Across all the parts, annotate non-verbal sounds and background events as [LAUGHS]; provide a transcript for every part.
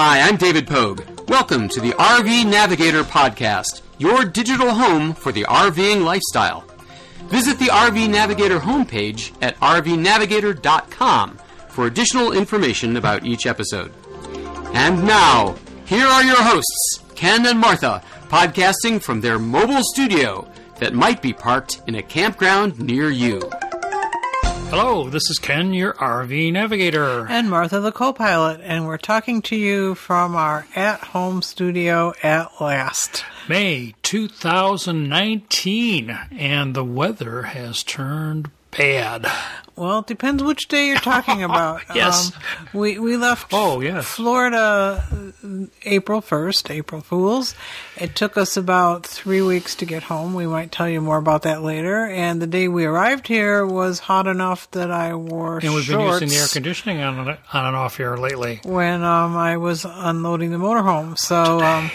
Hi, I'm David Pogue. Welcome to the RV Navigator Podcast, your digital home for the RVing lifestyle. Visit the RV Navigator homepage at rvnavigator.com for additional information about each episode. And now, here are your hosts, Ken and Martha, podcasting from their mobile studio that might be parked in a campground near you. Hello, this is Ken, your RV navigator. And Martha, the co pilot, and we're talking to you from our at home studio at last. May 2019, and the weather has turned bad. Well, it depends which day you're talking [LAUGHS] about. Yes. Um, we, we left Oh, yes. Florida uh, April 1st, April Fools. It took us about three weeks to get home. We might tell you more about that later. And the day we arrived here was hot enough that I wore And we've shorts been using the air conditioning on on and off here lately. when um, I was unloading the motorhome. So um,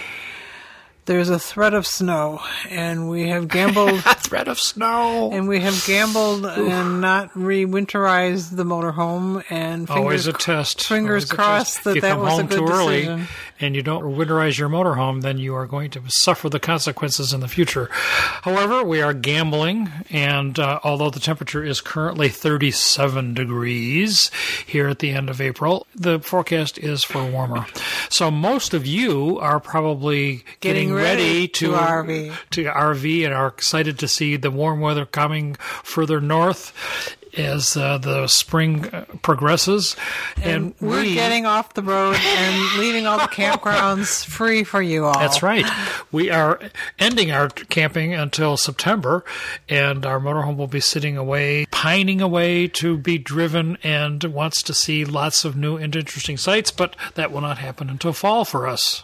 there's a threat of snow, and we have gambled. [LAUGHS] A threat of snow. And we have gambled and not re-winterized the motorhome, and fingers, Always a test. Fingers Always crossed test. that that was a good too early decision. And you don't winterize your motorhome, then you are going to suffer the consequences in the future. However, we are gambling, and uh, although the temperature is currently 37 degrees here at the end of April, the forecast is for warmer. So most of you are probably getting, Getting ready to, to RV. to RV and are excited to see the warm weather coming further north as uh, the spring uh, progresses. And, We're we, getting off the road and leaving all the campgrounds [LAUGHS] free for you all. That's right. We are ending our camping until September, and our motorhome will be sitting away, pining away to be driven, and wants to see lots of new and interesting sights. But that will not happen until fall for us.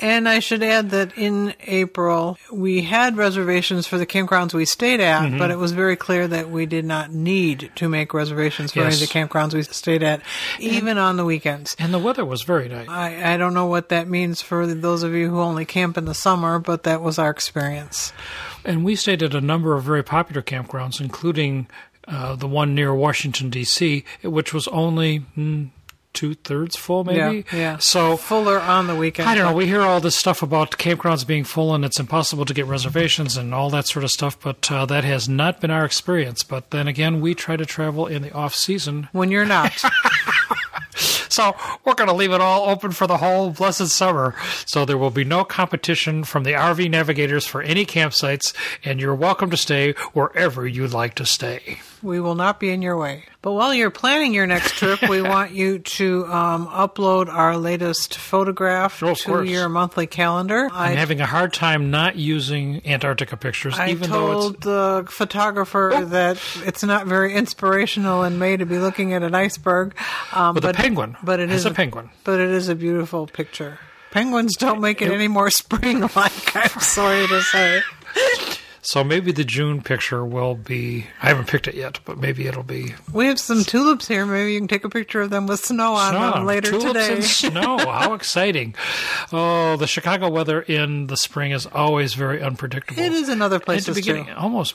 And I should add that in April, we had reservations for the campgrounds we stayed at, Mm-hmm. but it was very clear that we did not need to make reservations for any of Yes. the campgrounds we stayed at, even on the weekends. And the weather was very nice. I, I don't know what that means for those of you who only camp in the summer, but that was our experience. And we stayed at a number of very popular campgrounds, including uh, the one near Washington, D.C., which was only mm, two thirds full, maybe. Yeah, yeah. So Fuller on the weekend. I don't know. We hear all this stuff about campgrounds being full and it's impossible to get reservations and all that sort of stuff, but uh, that has not been our experience. But then again, we try to travel in the off season, When you're not. [LAUGHS] [LAUGHS] so we're going to leave it all open for the whole blessed summer. So there will be no competition from the RV navigators for any campsites, and you're welcome to stay wherever you'd like to stay. We will not be in your way. But while you're planning your next trip, we [LAUGHS] want you to um, upload our latest photograph Oh, to course. your monthly calendar. I I'm having a hard time not using Antarctica pictures, I even though told. Oh. the photographer that it's not very inspirational in May to be looking at an iceberg. Um, a but, penguin. But It's a penguin. But it is a beautiful picture. Penguins don't make it any more [LAUGHS] spring-like. I'm sorry to say. [LAUGHS] So maybe the June picture will be. I haven't picked it yet, but maybe it'll be We have some tulips here. Maybe you can take a picture of them with snow on Snow. them later Tulips today. and snow. [LAUGHS] How exciting! Oh, the Chicago weather in the spring is always very unpredictable. It is another place to places too. almost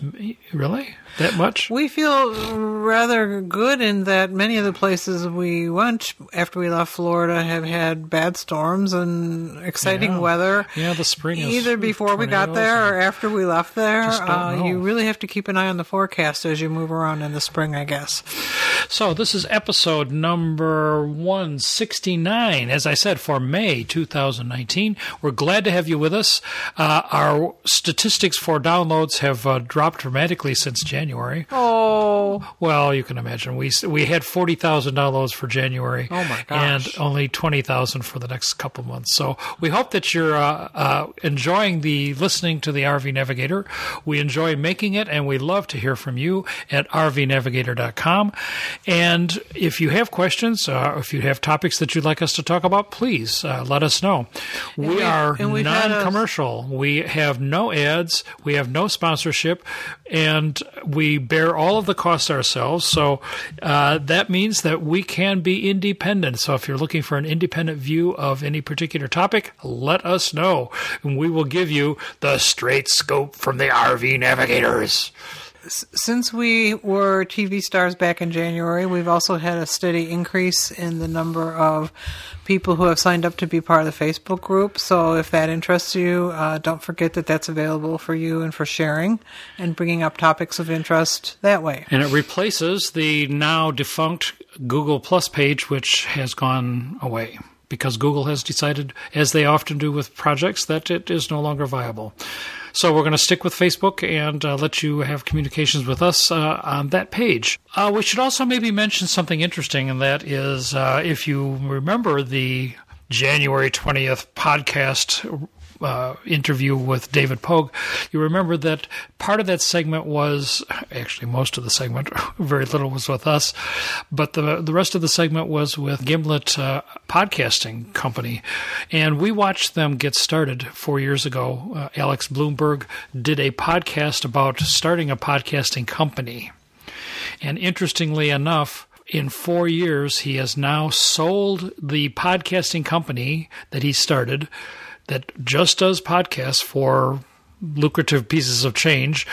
really that much. We feel rather good in that many of the places we went after we left Florida have had bad storms and exciting Yeah. weather. Yeah, the spring is Either before we got there or after we left there. Uh, you really have to keep an eye on the forecast as you move around in the spring, I guess. So this is episode number 169. As I said, for May 2019. We're glad to have you with us. Uh, our statistics for downloads have uh, dropped dramatically since January. Oh, Well, you can imagine we we had forty thousand downloads for January. Oh, my gosh. And only twenty thousand for the next couple months. So we hope that you're uh, uh, enjoying the listening to the RV Navigator. We enjoy making it, and we love to hear from you at rvnavigator.com. And if you have questions, uh, if you have topics that you'd like us to talk about, please uh, let us know. We we- are and we've a- non-commercial. We have no ads. We have no sponsorship, and we bear all of the costs ourselves. So uh, that means that we can be independent. So if you're looking for an independent view of any particular topic, let us know, and we will give you the straight scope from the RV navigators. Since we were TV stars back in January, we've also had a steady increase in the number of people who have signed up to be part of the Facebook group. So if that interests you, uh, don't forget that that's available for you and for sharing and bringing up topics of interest that way. And it replaces the now defunct Google Plus page, which has gone away because Google has decided, as they often do with projects, that it is no longer viable. So we're going to stick with Facebook and uh, let you have communications with us uh, on that page. Uh, we should also maybe mention something interesting, and that is uh, if you remember the January 20th podcast uh, interview with David Pogue, you remember that part of that segment was actually most of the segment, [LAUGHS] very little was with us, but the the rest of the segment was with Gimlet uh, Podcasting Company, and we watched them get started four years ago. Uh, Alex Blumberg did a podcast about starting a podcasting company, and interestingly enough in four years, he has now sold the podcasting company that he started that just does podcasts for lucrative pieces of change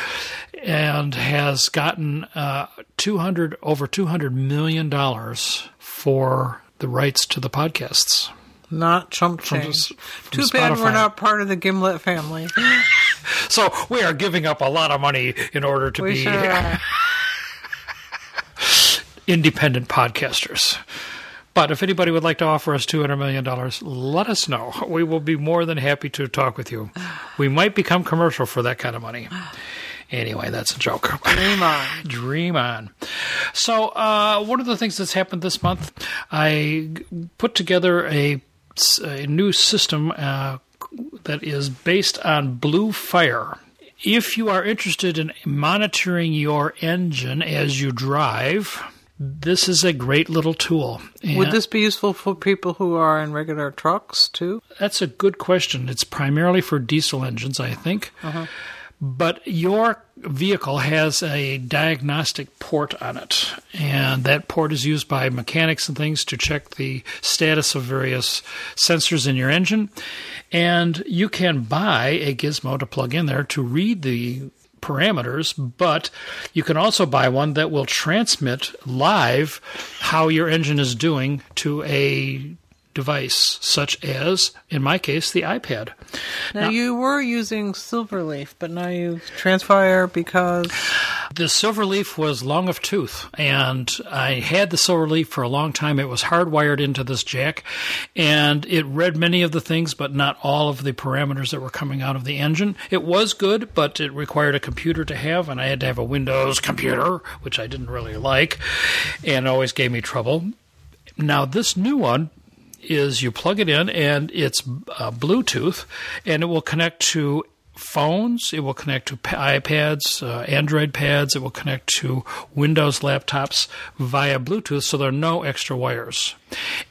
and has gotten uh, 200 over 200 million dollars for the rights to the podcasts Not chump change. s- from Too bad we're not part of the Gimlet family. [LAUGHS] so we are giving up a lot of money in order to We be sure [LAUGHS] independent podcasters but if anybody would like to offer us $200 million, let us know. We will be more than happy to talk with you. We might become commercial for that kind of money. Anyway, that's a joke. Dream on. [LAUGHS] Dream on. So, uh, one of the things that's happened this month, I put together a, a new system uh, that is based on Blue Fire. If you are interested in monitoring your engine as you drive, this is a great little tool. Would this be useful for people who are in regular trucks too? That's a good question. It's primarily for diesel engines, I think. Uh-huh. But your vehicle has a diagnostic port on it, and that port is used by mechanics and things to check the status of various sensors in your engine. And you can buy a gizmo to plug in there to read the parameters, but you can also buy one that will transmit live how your engine is doing to a device, such as, in my case, the iPad. Now, you were using Silverleaf, but now you Transfire because The Silverleaf was long of tooth, and I had the Silverleaf for a long time. It was hardwired into this jack, and it read many of the things, but not all of the parameters that were coming out of the engine. It was good, but it required a computer to have, and I had to have a Windows computer, which I didn't really like, and always gave me trouble. Now, this new one is you plug it in and it's uh, Bluetooth, and it will connect to phones, it will connect to iPads, uh, Android pads, it will connect to Windows laptops via Bluetooth, so there are no extra wires.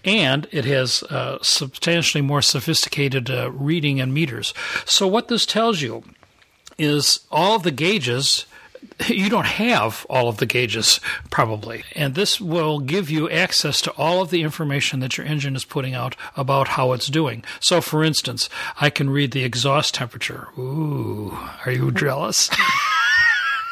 And it has uh, substantially more sophisticated uh, reading and meters. So, what this tells you is all the gauges you don't have all of the gauges probably. And this will give you access to all of the information that your engine is putting out about how it's doing. So for instance i can read the exhaust temperature. Ooh are you jealous [LAUGHS]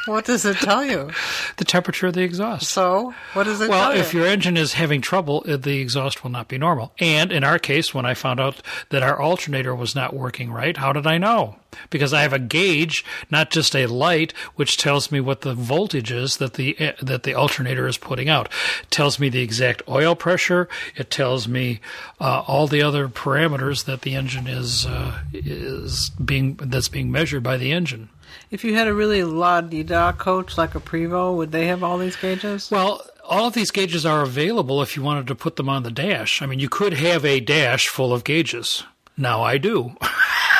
what does it tell you? the temperature of the exhaust So, what does it tell well, tell if your engine is having trouble, the exhaust will not be normal. And in our case, when I found out that our alternator was not working right, how did I know? Because I have a gauge, not just a light, which tells me what the voltage is that the uh, that the alternator is putting out. It tells me the exact oil pressure. It tells me uh, all the other parameters that the engine is uh, is being that's being measured by the engine. If you had a really la di da coach like a Prevost, would they have all these gauges? Well, all of these gauges are available if you wanted to put them on the dash. I mean, you could have a dash full of gauges. Now I do. [LAUGHS]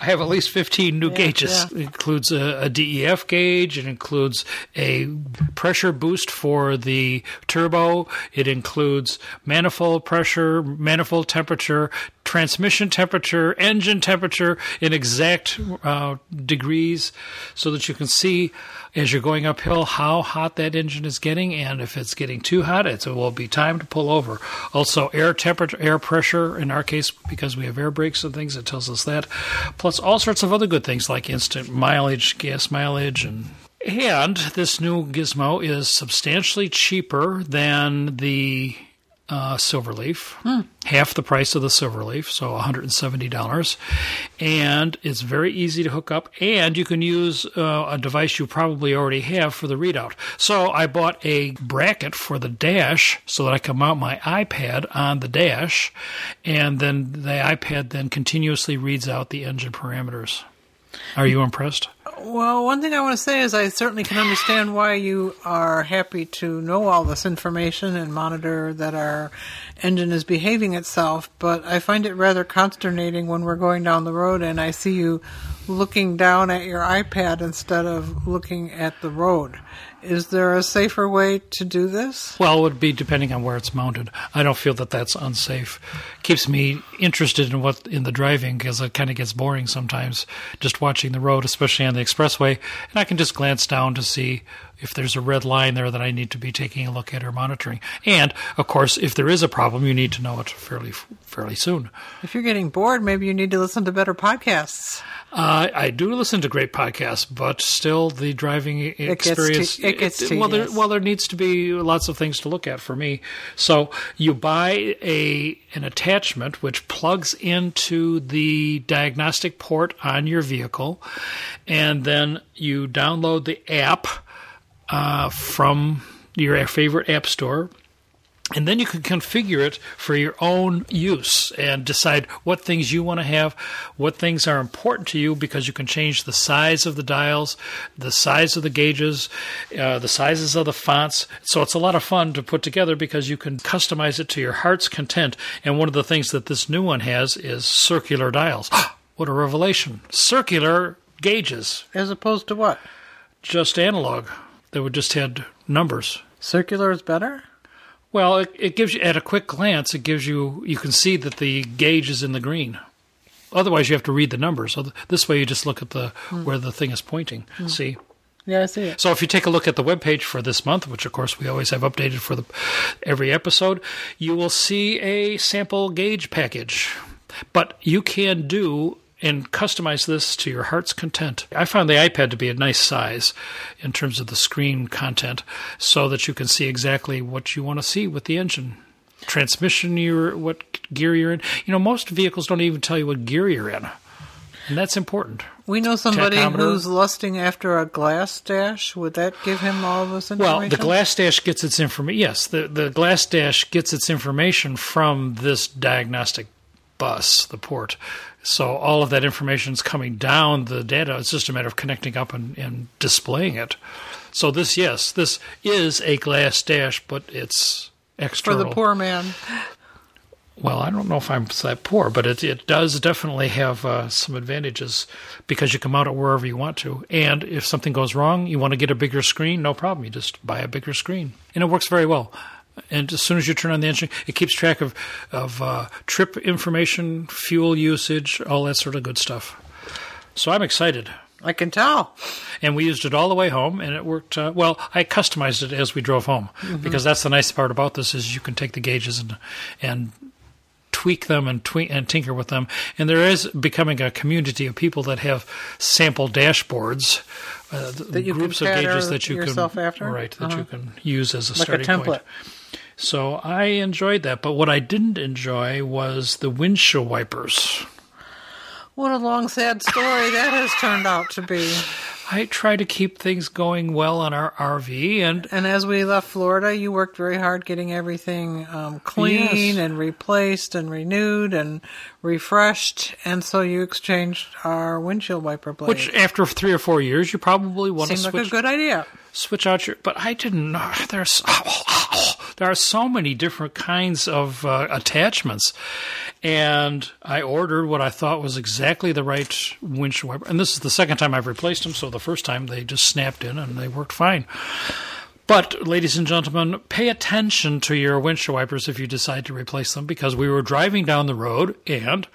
I have at least 15 new gauges. yeah. It includes a, a DEF gauge. It includes a pressure boost for the turbo. It includes manifold pressure, manifold temperature, transmission temperature, engine temperature in exact uh, degrees so that you can see as you're going uphill how hot that engine is getting and if it's getting too hot it will be time to pull over. Also air temperature air pressure in our case because we have air brakes and things it tells us that. Plus all sorts of other good things like instant mileage gas mileage and And this new gizmo is substantially cheaper than the uh, Silverleaf, half the price of the Silverleaf, so $170. And it's very easy to hook up, and you can use uh, a device you probably already have for the readout. So I bought a bracket for the dash so that I can mount my iPad on the dash, and then the iPad then continuously reads out the engine parameters. Are you impressed? Well, one thing I want to say is I certainly can understand why you are happy to know all this information and monitor that our engine is behaving itself, but I find it rather consternating when we're going down the road and I see you looking down at your iPad instead of looking at the road. Is there a safer way to do this? Well, it would be depending on where it's mounted. I don't feel that that's unsafe. Keeps me interested in what in the driving because it kind of gets boring sometimes just watching the road, especially on the expressway. And I can just glance down to see if there's a red line there that I need to be taking a look at or monitoring. And of course, if there is a problem, you need to know it fairly fairly soon. If you're getting bored, maybe you need to listen to better podcasts. Uh, I do listen to great podcasts, but still, the driving experience. It gets, it, well, there, well, there needs to be lots of things to look at for me. So you buy a an attachment which plugs into the diagnostic port on your vehicle, and then you download the app uh, from your favorite app store and then you can configure it for your own use and decide what things you want to have, what things are important to you, because you can change the size of the dials, the size of the gauges, uh, the sizes of the fonts. So it's a lot of fun to put together because you can customize it to your heart's content. And one of the things that this new one has is circular dials. [GASPS] what a revelation! Circular gauges. As opposed to what? Just analog. They would just had numbers. Circular is better? Well, it, it, gives you at a quick glance. It gives you you can see that the gauge is in the green. Otherwise, you have to read the numbers. So this way, you just look at the mm. where the thing is pointing. Mm. See. Yeah, I see it. So if you take a look at the web page for this month, which of course we always have updated for the every episode, you will see a sample gauge package. But you can do and customize this to your heart's content. I found the iPad to be a nice size in terms of the screen content so that you can see exactly what you want to see with the engine. Transmission, you're, what gear you're in. You know, most vehicles don't even tell you what gear you're in. And that's important. We know somebody who's lusting after a glass dash. Would that give him all this information? Well, the glass dash gets its information. Yes, the, the glass dash gets its information from this diagnostic bus, the port. So all of that information is coming down the data. It's just a matter of connecting up and, and displaying it. So this, yes, this is a glass dash, but it's external. For the poor man. Well, I don't know if I'm that poor, but it it does definitely have uh, some advantages because you can mount it wherever you want to. And if something goes wrong, you want to get a bigger screen, no problem. You just buy a bigger screen, and it works very well and as soon as you turn on the engine, it keeps track of of uh, trip information, fuel usage, all that sort of good stuff. So I'm excited. I can tell. And we used it all the way home, and it worked uh, well. I customized it as we drove home mm-hmm. because that's the nice part about this is you can take the gauges and and tweak them and tweak and tinker with them. And there is becoming a community of people that have sample dashboards, uh, that groups of gauges that you can after? right that uh-huh. you can use as a like starting a template. point. So I enjoyed that. But what I didn't enjoy was the windshield wipers. What a long, sad story that has turned out to be. [SIGHS] I try to keep things going well on our RV, and and as we left Florida, you worked very hard getting everything um, clean yes. and replaced and renewed and refreshed, and so you exchanged our windshield wiper blade. Which, after three or four years, you probably want Seemed to switch. like a good idea. Switch out your, but I didn't. There's there are so many different kinds of uh, attachments, and I ordered what I thought was exactly the right windshield wiper. And this is the second time I've replaced them, so the first time they just snapped in and they worked fine. But, ladies and gentlemen, pay attention to your windshield wipers if you decide to replace them because we were driving down the road and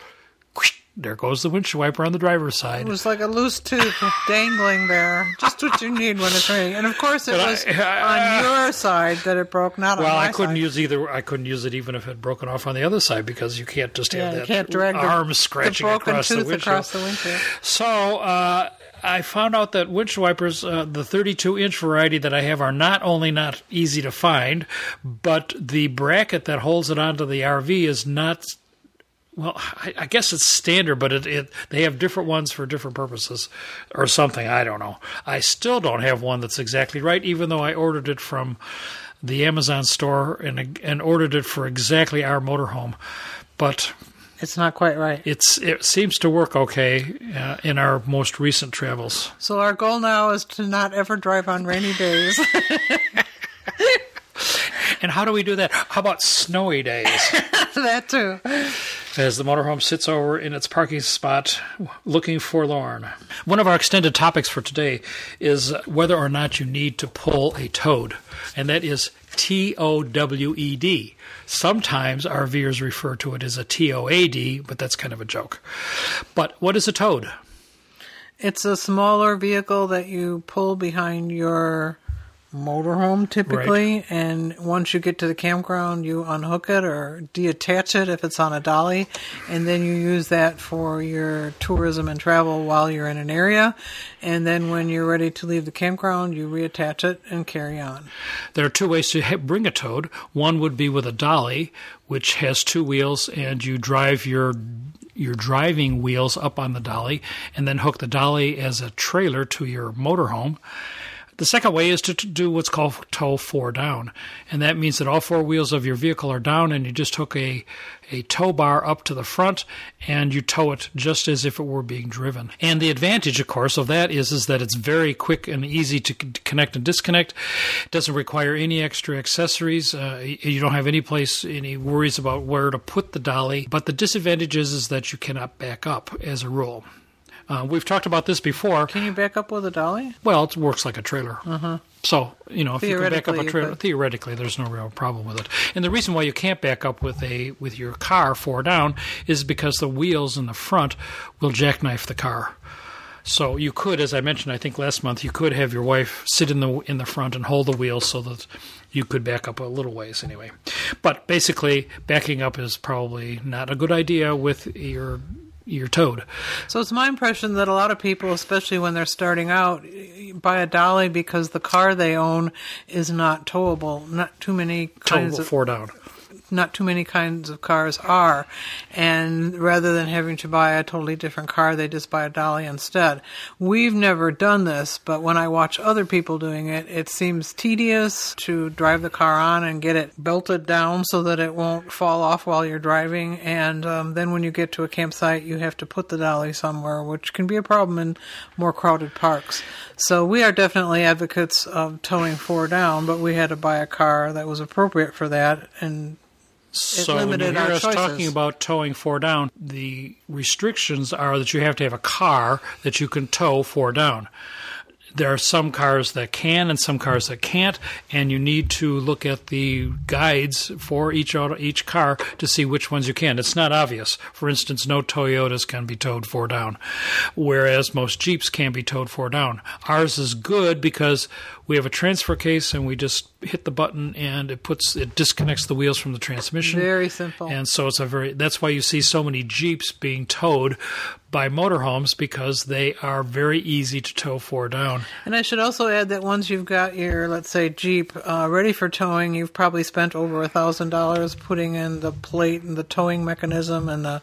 there goes the windshield wiper on the driver's side. It was like a loose tooth [LAUGHS] dangling there, just what you need when it's raining. And of course, it But was [LAUGHS] I- on your side that it broke, not on Well, I couldn't side. use either. I couldn't use it even if it had broken off on the other side because you can't just yeah, have that can't drag arm the scratching broken across the across the windshield. So uh, I found out that windshield wipers, uh, the 32 inch variety that I have, are not only not easy to find, but the bracket that holds it onto the RV is not. Well, I, I guess it's standard, but it, it they have different ones for different purposes, or something. I don't know. I still don't have one that's exactly right, even though I ordered it from the Amazon store and and ordered it for exactly our motorhome. But It's not quite right. it's it seems to work okay uh, in our most recent travels. So our goal now is to not ever drive on rainy days. [LAUGHS] And how do we do that? How about snowy days? [LAUGHS] that too. As the motorhome sits over in its parking spot, looking forlorn. One of our extended topics for today is whether or not you need to pull a toad, and that is T O W E D. Sometimes RVers refer to it as a T O A D, but that's kind of a joke. But what is a toad? It's a smaller vehicle that you pull behind your motorhome typically and once you get to the campground you unhook it or detach it if it's on a dolly and then you use that for your tourism and travel while you're in an area and then when you're ready to leave the campground you reattach it and carry on There are two ways to ha- bring a toad. One would be with a dolly, which has two wheels, and you drive your your driving wheels up on the dolly, and then hook the dolly as a trailer to your motorhome. The second way is to, to do what's called tow four down, and that means that all four wheels of your vehicle are down, and you just hook a a tow bar up to the front, and you tow it just as if it were being driven. And the advantage, of course, of that is is that it's very quick and easy to connect and disconnect. It doesn't require any extra accessories. Uh, you don't have any place any worries about where to put the dolly. But the disadvantage is, is that you cannot back up as a rule. Uh, we've talked about this before. can you back up with a dolly Well, it works like a trailer. So, you know, if you can back up a trailer, theoretically, there's no real problem with it. And the reason why you can't back up with a with your car four down is because the wheels in the front will jackknife the car. So you could, as I mentioned, I think last month, you could have your wife sit in the in the front and hold the wheels so that you could back up a little ways anyway. But basically, backing up is probably not a good idea with your your toad. So it's my impression that a lot of people, especially when they're starting out, buy a dolly because the car they own is not towable. Not too many kinds Tow of four down. Not too many kinds of cars are, and rather than having to buy a totally different car, they just buy a dolly instead. We've never done this, but when I watch other people doing it, it seems tedious to drive the car on and get it belted down so that it won't fall off while you're driving, and um, then when you get to a campsite, you have to put the dolly somewhere, which can be a problem in more crowded parks. So we are definitely advocates of towing four down, but we had to buy a car that was appropriate for that, and So when you hear our us choices. talking about towing four down, the restrictions are that you have to have a car that you can tow four down. There are some cars that can and some cars that can't, and you need to look at the guides for each auto, each car to see which ones you can. It's not obvious. For instance, no Toyotas can be towed four down, whereas most Jeeps can be towed four down. Ours is good because we have a transfer case and we just hit the button and it puts it disconnects the wheels from the transmission. Very simple. And so it's a very that's why you see so many Jeeps being towed by motorhomes because they are very easy to tow four down. And I should also add that once you've got your, let's say, Jeep uh, ready for towing, you've probably spent over a thousand dollars putting in the plate and the towing mechanism and the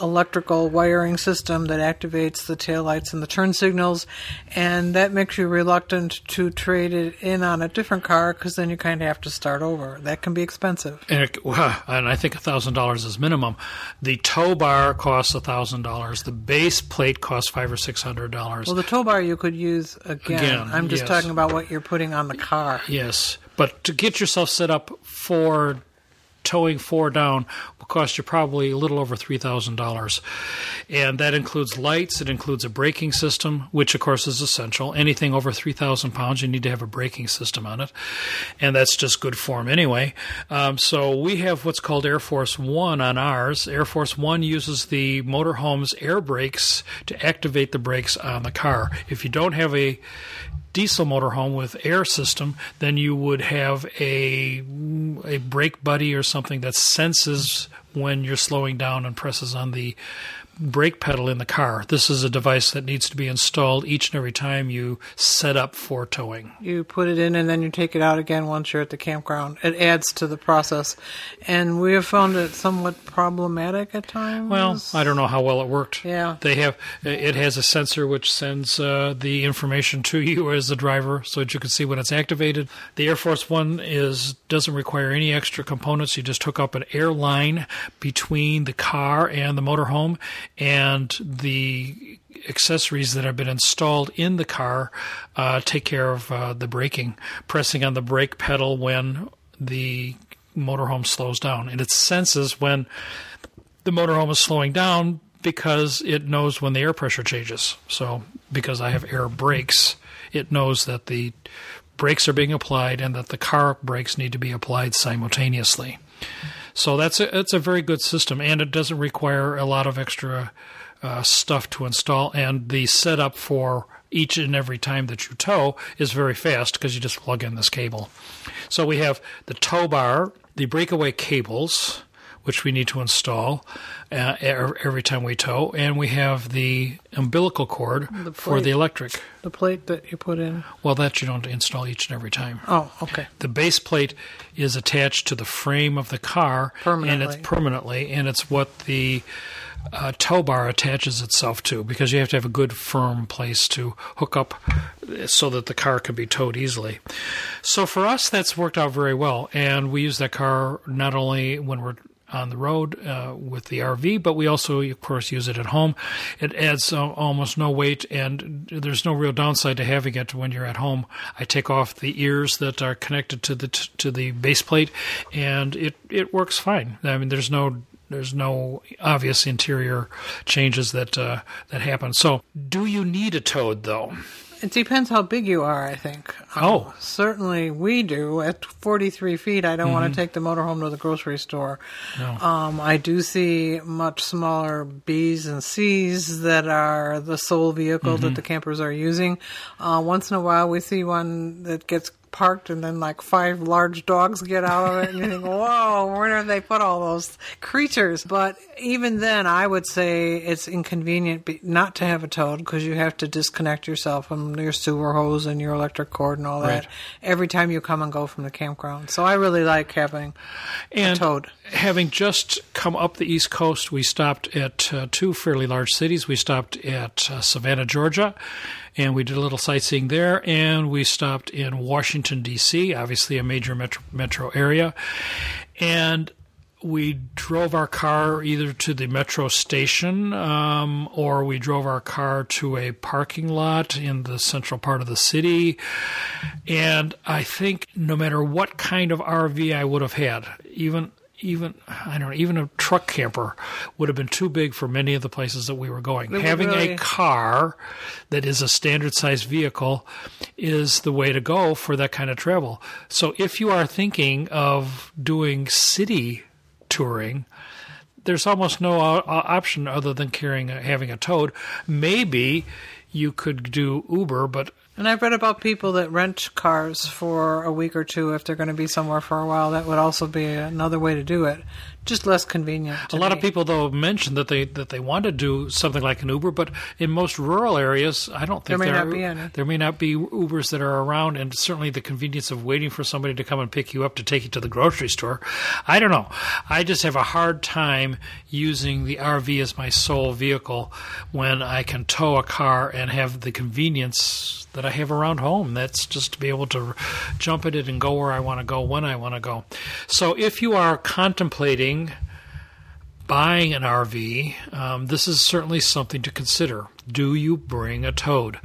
electrical wiring system that activates the taillights and the turn signals, and that makes you reluctant to trade it in on a different car because then you kind of have to start over. That can be expensive. And, it, and I think thousand dollars is minimum. The tow bar costs thousand dollars. The base plate costs five or six hundred dollars. Well, the tow bar you could use again. Again, I'm just yes. talking about what you're putting on the car. Yes, but to get yourself set up for towing four down will cost you probably a little over $3,000. And that includes lights, it includes a braking system, which of course is essential. Anything over 3,000 pounds, you need to have a braking system on it. And that's just good form anyway. Um, so we have what's called Air Force One on ours. Air Force One uses the motorhome's air brakes to activate the brakes on the car. If you don't have a diesel motorhome with air system, then you would have a a brake buddy or something that senses when you're slowing down and presses on the brake pedal in the car. This is a device that needs to be installed each and every time you set up for towing. You put it in and then you take it out again once you're at the campground. It adds to the process. And we have found it somewhat problematic at times. Well, I don't know how well it worked. Yeah. They have it has a sensor which sends uh, the information to you [LAUGHS] as the driver so that you can see when it's activated. The Air Force 1 is doesn't require any extra components. You just hook up an air line between the car and the motorhome and the accessories that have been installed in the car uh, take care of uh, the braking, pressing on the brake pedal when the motorhome slows down. And it senses when the motorhome is slowing down because it knows when the air pressure changes. So, because I have air brakes, it knows that the brakes are being applied and that the car brakes need to be applied simultaneously. So that's a, it's a very good system, and it doesn't require a lot of extra uh, stuff to install. And the setup for each and every time that you tow is very fast because you just plug in this cable. So we have the tow bar, the breakaway cables, which we need to install uh, every time we tow, and we have the umbilical cord The for the electric. The plate that you put in. Well, that you don't install each and every time. Oh, okay. The base plate is attached to the frame of the car, and it's permanently, and it's what the uh, tow bar attaches itself to because you have to have a good firm place to hook up so that the car can be towed easily. So for us, that's worked out very well, and we use that car not only when we're on the road uh, with the RV, but we also, of course, use it at home. It adds uh, almost no weight, and there's no real downside to having it when you're at home. I take off the ears that are connected to the to the base plate, and it it works fine. I mean, there's no there's no obvious interior changes that uh, that happen. So, do you need a Toad though? It depends how big you are, I think. Oh. Um, certainly we do. At 43 feet, I don't want to take the motorhome to the grocery store. No. Um, I do see much smaller Bs and Cs that are the sole vehicle that the campers are using. Uh, once in a while, we see one that gets parked and then like five large dogs get out of it and you think, [LAUGHS] whoa, where did they put all those creatures? But even then, I would say it's inconvenient not to have a toad because you have to disconnect yourself from your sewer hose and your electric cord and all that Right. every time you come and go from the campground. So I really like having and toad. having just come up the East Coast, we stopped at uh, two fairly large cities. We stopped at uh, Savannah, Georgia, and we did a little sightseeing there. And we stopped in Washington, D.C., obviously a major metro, metro area. And we drove our car either to the metro station um, or we drove our car to a parking lot in the central part of the city. And I think no matter what kind of RV I would have had, even even I don't know, even a truck camper would have been too big for many of the places that we were going. Having a car that is a standard sized vehicle is the way to go for that kind of travel. So if you are thinking of doing city touring, there's almost no option other than carrying a, having a toad. Maybe you could do Uber, but And I've read about people that rent cars for a week or two if they're going to be somewhere for a while. That would also be another way to do it. Just less convenient. A lot of people, though, mentioned that they that they want to do something like an Uber, but in most rural areas, I don't think There may are- not be any. There may not be Ubers that are around, and certainly the convenience of waiting for somebody to come and pick you up to take you to the grocery store. I don't know. I just have a hard time using the RV as my sole vehicle when I can tow a car and have the convenience that I have around home. That's just to be able to jump in it and go where I want to go when I want to go. So if you are contemplating buying an RV, um, this is certainly something to consider. Do you bring a toad?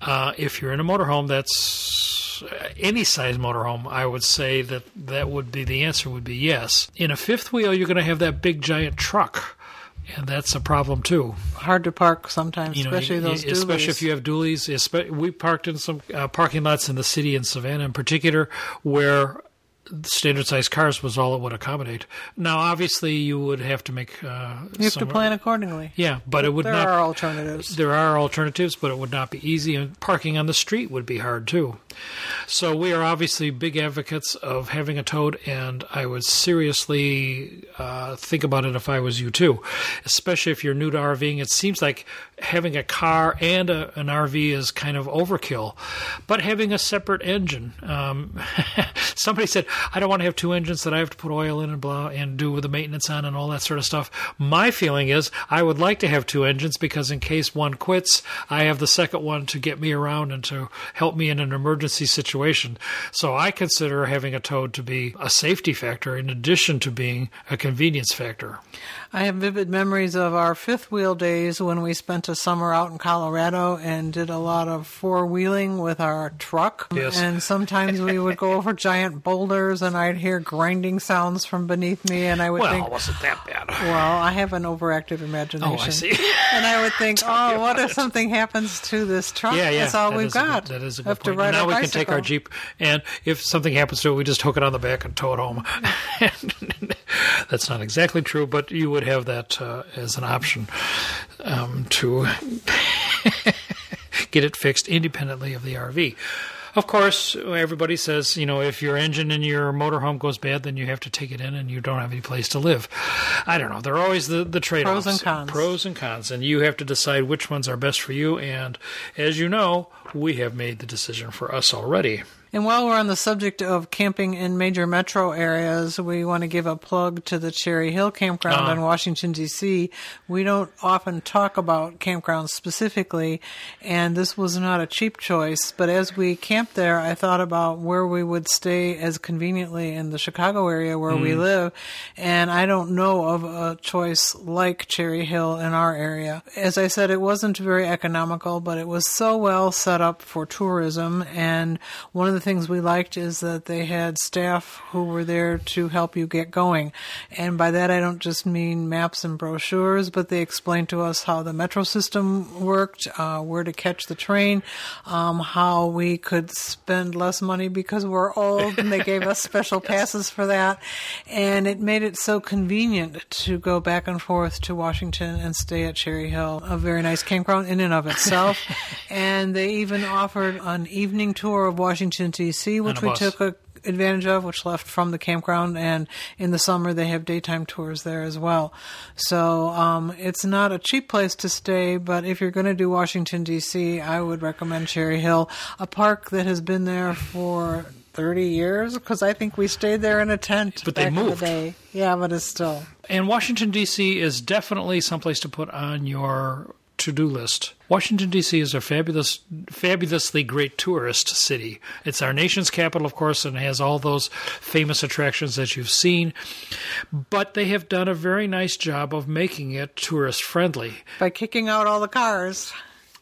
Uh, if you're in a motorhome, that's uh, any size motorhome, I would say that that would be the answer would be yes. In a fifth wheel, you're going to have that big giant truck. And that's a problem too. Hard to park sometimes, You know, especially those you- especially if you have dualies. We parked in some uh, parking lots in the city in Savannah, in particular, where standard sized cars was all it would accommodate. Now, obviously, you would have to make. Uh, you have to plan accordingly. Yeah, but it would There not. are alternatives. There are alternatives, but it would not be easy, and parking on the street would be hard too. So we are obviously big advocates of having a toad, and I would seriously uh, think about it if I was you too, especially if you're new to RVing. It seems like having a car and a, an RV is kind of overkill, but having a separate engine. Um, [LAUGHS] somebody said, "I don't want to have two engines that I have to put oil in and blah and do the maintenance on and all that sort of stuff." My feeling is I would like to have two engines because in case one quits, I have the second one to get me around and to help me in an emergency situation. So I consider having a toad to be a safety factor in addition to being a convenience factor. I have vivid memories of our fifth wheel days when we spent a summer out in Colorado and did a lot of four wheeling with our truck. Yes. And sometimes we would go over giant boulders and I'd hear grinding sounds from beneath me and I would Well, think, it wasn't that bad. well, I have an overactive imagination. Oh, I see. And I would think, oh, what if something happens to this truck? Yeah, yeah. That's all that we've a good- got. that is a good have to point. now we can take our. Jeep, and if something happens to it, we just hook it on the back and tow it home. [LAUGHS] That's not exactly true, but you would have that uh, as an option um, to [LAUGHS] get it fixed independently of the RV. Of course, everybody says, you know, if your engine in your motorhome goes bad, then you have to take it in and you don't have any place to live. I don't know. There are always the, the trade offs. Pros and cons. Pros and cons. And you have to decide which ones are best for you. And as you know, we have made the decision for us already. And while we're on the subject of camping in major metro areas, we want to give a plug to the Cherry Hill Campground Uh-huh. in Washington, D.C. We don't often talk about campgrounds specifically, and this was not a cheap choice. But as we camped there, I thought about where we would stay as conveniently in the Chicago area where we live, and I don't know of a choice like Cherry Hill in our area. As I said, it wasn't very economical, but it was so well set up for tourism, and one of the things we liked is that they had staff who were there to help you get going. And by that, I don't just mean maps and brochures, but they explained to us how the metro system worked, uh, where to catch the train, um, how we could spend less money because we're old, and they gave us [LAUGHS] special passes for that. And it made it so convenient to go back and forth to Washington and stay at Cherry Hill, a very nice campground in and of itself. [LAUGHS] and they even offered an evening tour of Washington, D.C., which we bus. took a advantage of, which left from the campground, and in the summer they have daytime tours there as well. So um, it's not a cheap place to stay, but if you're going to do Washington D.C., I would recommend Cherry Hill, a park that has been there for. 30 years because I think we stayed there in a tent But they moved. the day. Yeah, but it's still And Washington, D.C. is definitely someplace to put on your to do list. Washington, D.C. is a fabulous, fabulously great tourist city. It's our nation's capital, of course, and has all those famous attractions that you've seen. But they have done a very nice job of making it tourist friendly. by kicking out all the cars.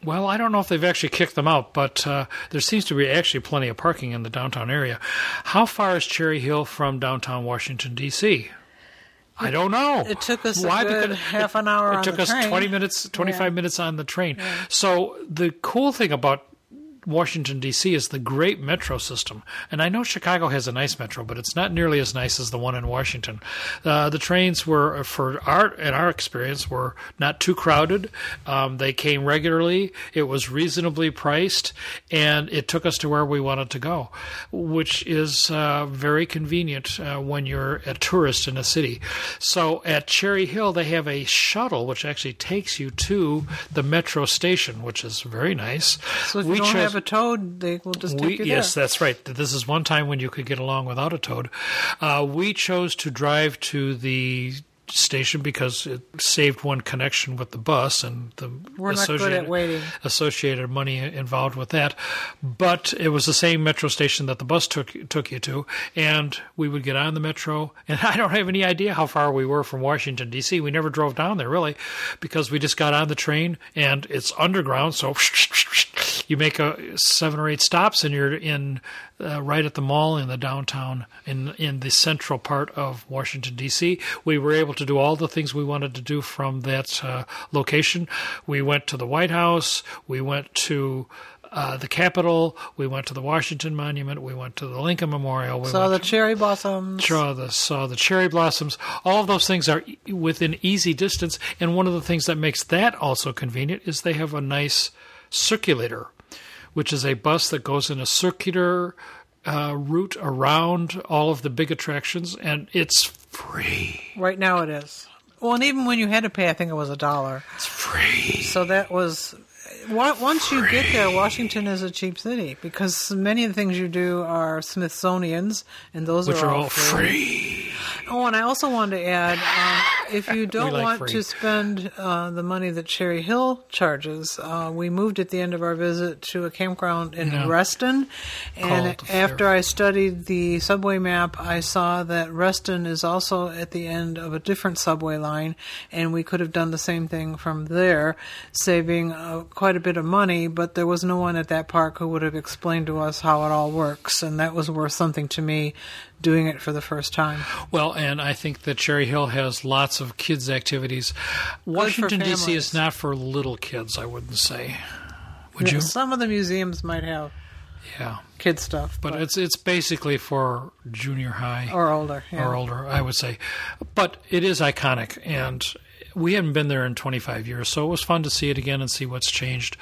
Well, I don't know if they've actually kicked them out, but uh, there seems to be actually plenty of parking in the downtown area. How far is Cherry Hill from downtown Washington, D.C.? I don't know. It took us a Why? Because half an hour It took us train. 20 minutes, 25 Yeah. minutes on the train. So the cool thing about Washington, D.C. is the great metro system. And I know Chicago has a nice metro, but it's not nearly as nice as the one in Washington. Uh, the trains were, for our, in our experience, were not too crowded. Um, they came regularly. It was reasonably priced, and it took us to where we wanted to go, which is uh, very convenient uh, when you're a tourist in a city. So at Cherry Hill, they have a shuttle which actually takes you to the metro station, which is very nice. So you don't have a toad, they will just take we, yes, that's right. This is one time when you could get along without a toad. Uh, we chose to drive to the station because it saved one connection with the bus and the We're not good at associated, associated money involved with that. But it was the same metro station that the bus took took you to, and we would get on the metro. [LAUGHS] And I don't have any idea how far we were from Washington D.C. We never drove down there really, because we just got on the train and it's underground, so [LAUGHS] you make a seven or eight stops, and you're in uh, right at the mall in the downtown in in the central part of Washington D.C. We were able to do all the things we wanted to do from that uh, location. We went to the White House. We went to uh, the Capitol. We went to the Washington Monument. We went to the Lincoln Memorial. We Saw the cherry blossoms. saw the saw the cherry blossoms. All of those things are e- within easy distance. And one of the things that makes that also convenient is they have a nice circulator, which is a bus that goes in a circular uh, route around all of the big attractions, and it's free. Right now it is. Well, and even when you had to pay, I think it was a dollar. It's free. So that was. wa- Once you get there, Washington is a cheap city because many of the things you do are Smithsonian's, and those Which are, are all free. Oh, and I also wanted to add, um, if you [LAUGHS] don't like want free. to spend uh, the money that Cherry Hill charges, uh, we moved at the end of our visit to a campground in Yeah. Reston, and Called after I studied the subway map, I saw that Reston is also at the end of a different subway line, and we could have done the same thing from there, saving uh, quite a bit of money. But there was no one at that park who would have explained to us how it all works, and that was worth something to me doing it for the first time. Well, and I think that Cherry Hill has lots of kids' activities. Washington D.C. is not for little kids. I wouldn't say. Would you? Some of the museums might have Yeah. kid stuff, but it's it's basically for junior high or older. Yeah. or older, I would say. But it is iconic, and we hadn't been there in 25 years, so it was fun to see it again and see what's changed.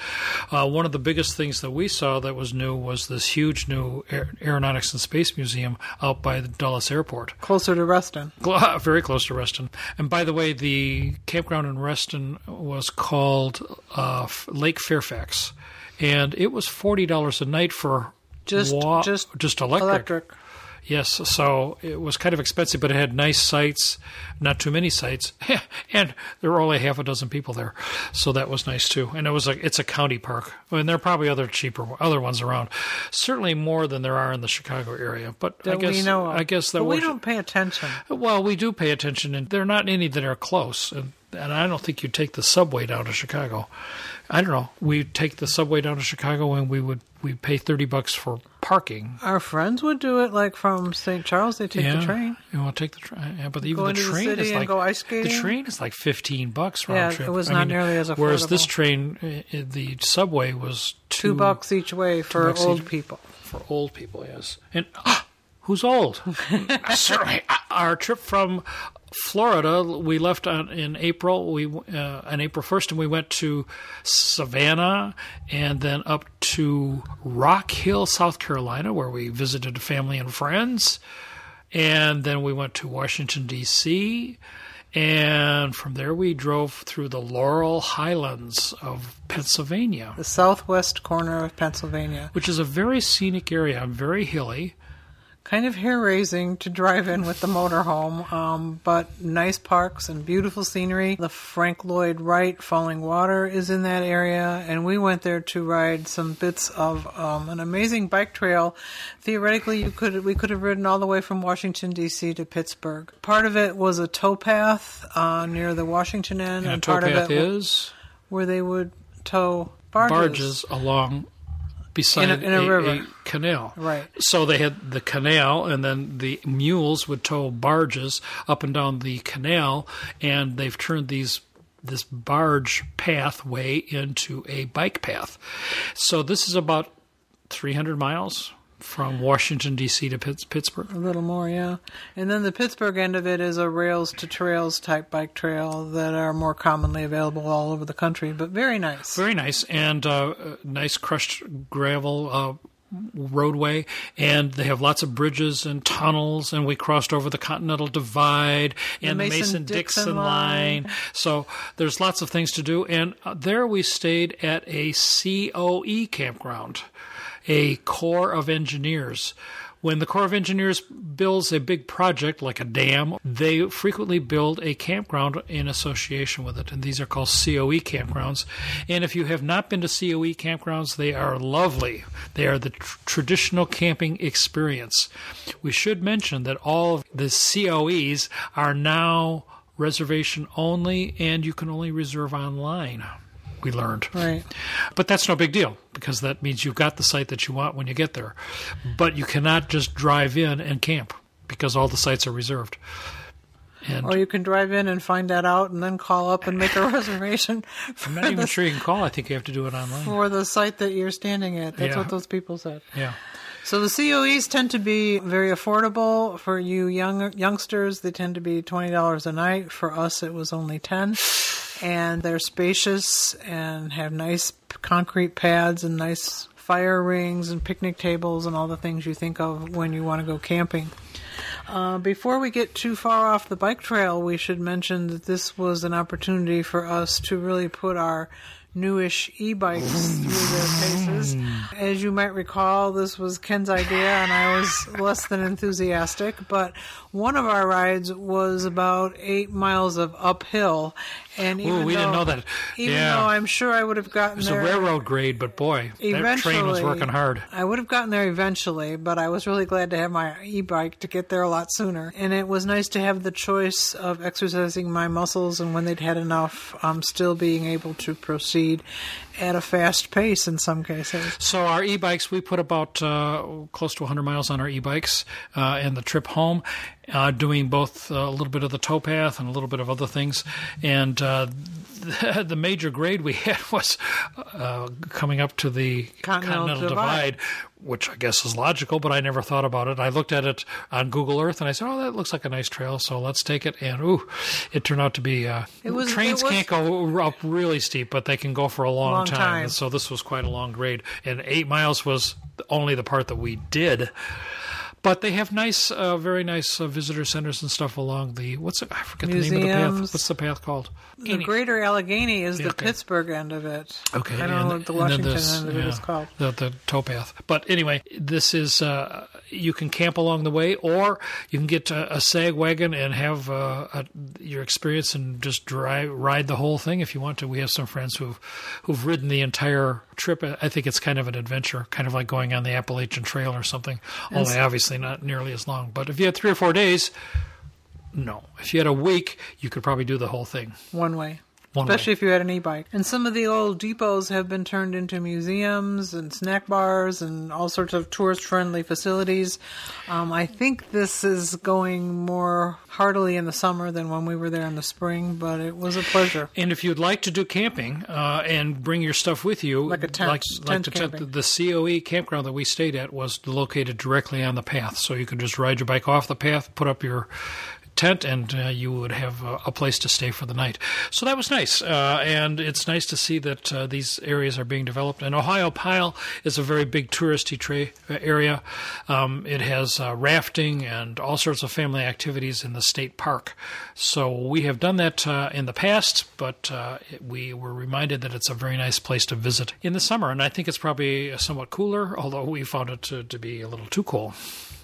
Uh, one of the biggest things that we saw that was new was this huge new Aer- Aeronautics and Space Museum out by the Dulles Airport. Closer to Reston. [LAUGHS] Very close to Reston. And by the way, the campground in Reston was called uh, Lake Fairfax, and it was forty dollars a night for Just- wa- just just electric. Electric. Yes, so it was kind of expensive, but it had nice sites, not too many sites, [LAUGHS] and there were only half a dozen people there, so that was nice too. And it was a it's a county park, and there are probably other cheaper other ones around, certainly more than there are in the Chicago area. But I guess we know of. I guess that But we don't pay attention. well, we do pay attention, and there are not any that are close. And, and I don't think you'd take the subway down to Chicago. I don't know. We'd take the subway down to Chicago, and we would we pay thirty bucks for parking. Our friends would do it, like from St. Charles. They take yeah, the train. You want to take the train? Yeah, but even the the train city is and like go ice the train is like fifteen bucks round Yeah, trip. it was I not mean, nearly as affordable. Whereas this train, uh, the subway was two, Two bucks each way for old each. people. for old people, yes. And [GASPS] who's old? [LAUGHS] Certainly. Our trip from Florida, we left on, in April. We uh, on April first, and we went to Savannah, and then up to Rock Hill, South Carolina, where we visited family and friends, and then we went to Washington D.C. And from there, we drove through the Laurel Highlands of Pennsylvania The southwest corner of Pennsylvania. which is a very scenic area, very hilly. Kind of hair raising to drive in with the motorhome, um, but nice parks and beautiful scenery. The Frank Lloyd Wright Falling Water is in that area, and we went there to ride some bits of um, an amazing bike trail. Theoretically, you could we could have ridden all the way from Washington D.C. to Pittsburgh. Part of it was a towpath uh, near the Washington end, And and part of it is where they would tow barges. barges along beside In a- in a river. canal. Right. So they had the canal, and then the mules would tow barges up and down the canal, and they've turned these this barge pathway into a bike path. So this is about 300 miles from Washington D.C. to Pitts- Pittsburgh. A little more, yeah. And then the Pittsburgh end of it is a rails to trails type bike trail that are more commonly available all over the country, but very nice. Very nice and uh, nice crushed gravel uh, roadway, and they have lots of bridges and tunnels. And we crossed over the Continental Divide and the Mason-Dixon Mason-Dixon line. line. So there's lots of things to do. And uh, there we stayed at a COE campground, a Corps of Engineers. When the Corps of Engineers builds a big project like a dam, they frequently build a campground in association with it. And these are called COE campgrounds. And if you have not been to COE campgrounds, they are lovely. They are the tr- traditional camping experience. We should mention that all the COEs are now reservation only and you can only reserve online. We learned. Right. But that's no big deal because that means you've got the site that you want when you get there. But you cannot just drive in and camp because all the sites are reserved. And Or you can drive in and find that out and then call up and make a [LAUGHS] reservation I'm not even sure you can call. I think you have to do it online. for the site that you're standing at. That's Yeah. what those people said. Yeah. So the COEs tend to be very affordable for you young youngsters. They tend to be twenty dollars a night. For us, it was only ten, and they're spacious and have nice concrete pads and nice fire rings and picnic tables and all the things you think of when you want to go camping. Uh, before we get too far off the bike trail, we should mention that this was an opportunity for us to really put our newish e-bikes through their paces. As you might recall, this was Ken's idea, and I was less than enthusiastic. But one of our rides was about eight miles of uphill, and even Ooh, we though, didn't know that. Even Yeah. though I'm sure I would have gotten It's a there railroad grade, but boy, that train was working hard. I would have gotten there eventually, but I was really glad to have my e-bike to get there a lot sooner. And it was nice to have the choice of exercising my muscles and when they'd had enough, um, still being able to proceed at a fast pace in some cases. So our e-bikes, we put about uh, close to 100 miles on our e-bikes, uh, and the trip home, uh, doing both a little bit of the towpath and a little bit of other things. And uh, the, [LAUGHS] the major grade we [LAUGHS] had was uh, coming up to the Continental Continental, Divide. Divide, which I guess is logical, but I never thought about it. I looked at it on Google Earth and I said, "Oh, that looks like a nice trail, so let's take it." And ooh, it turned out to be. Uh, It was- trains it was- can't go up really steep, but they can go for a long, Long time. And so this was quite a long grade, and eight miles was only the part that we did. But they have nice, uh, very nice uh, visitor centers and stuff along the what's it? I forget the name of the path. What's the path called? The Greater Allegheny is the Okay. Pittsburgh end of it. Okay, I don't know what the Washington end of it is called. The, the towpath. But anyway, this is uh, you can camp along the way, or you can get a, a sag wagon and have uh, a, your experience and just drive ride the whole thing if you want to. We have some friends who've who've ridden the entire trip. I think it's kind of an adventure, kind of like going on the Appalachian Trail or something. Only obviously not nearly as long. But if you had three or four days, no. If you had a week, you could probably do the whole thing. One way. One Especially way. if you had an e-bike. And some of the old depots have been turned into museums and snack bars and all sorts of tourist-friendly facilities. Um, I think this is going more heartily in the summer than when we were there in the spring, but it was a pleasure. And if you'd like to do camping uh, and bring your stuff with you, Like a tent- like, tent the, tent- camping. the COE campground that we stayed at was located directly on the path, so you could just ride your bike off the path, put up your tent, and uh, you would have a, place to stay for the night. So that was nice, uh, and it's nice to see that uh, these areas are being developed. And Ohiopyle is a very big touristy tra- uh, area. Um, it has uh, rafting and all sorts of family activities in the state park. So we have done that in the past, but it- we were reminded that it's a very nice place to visit in the summer. And I think it's probably somewhat cooler, although we found it to, to be a little too cool.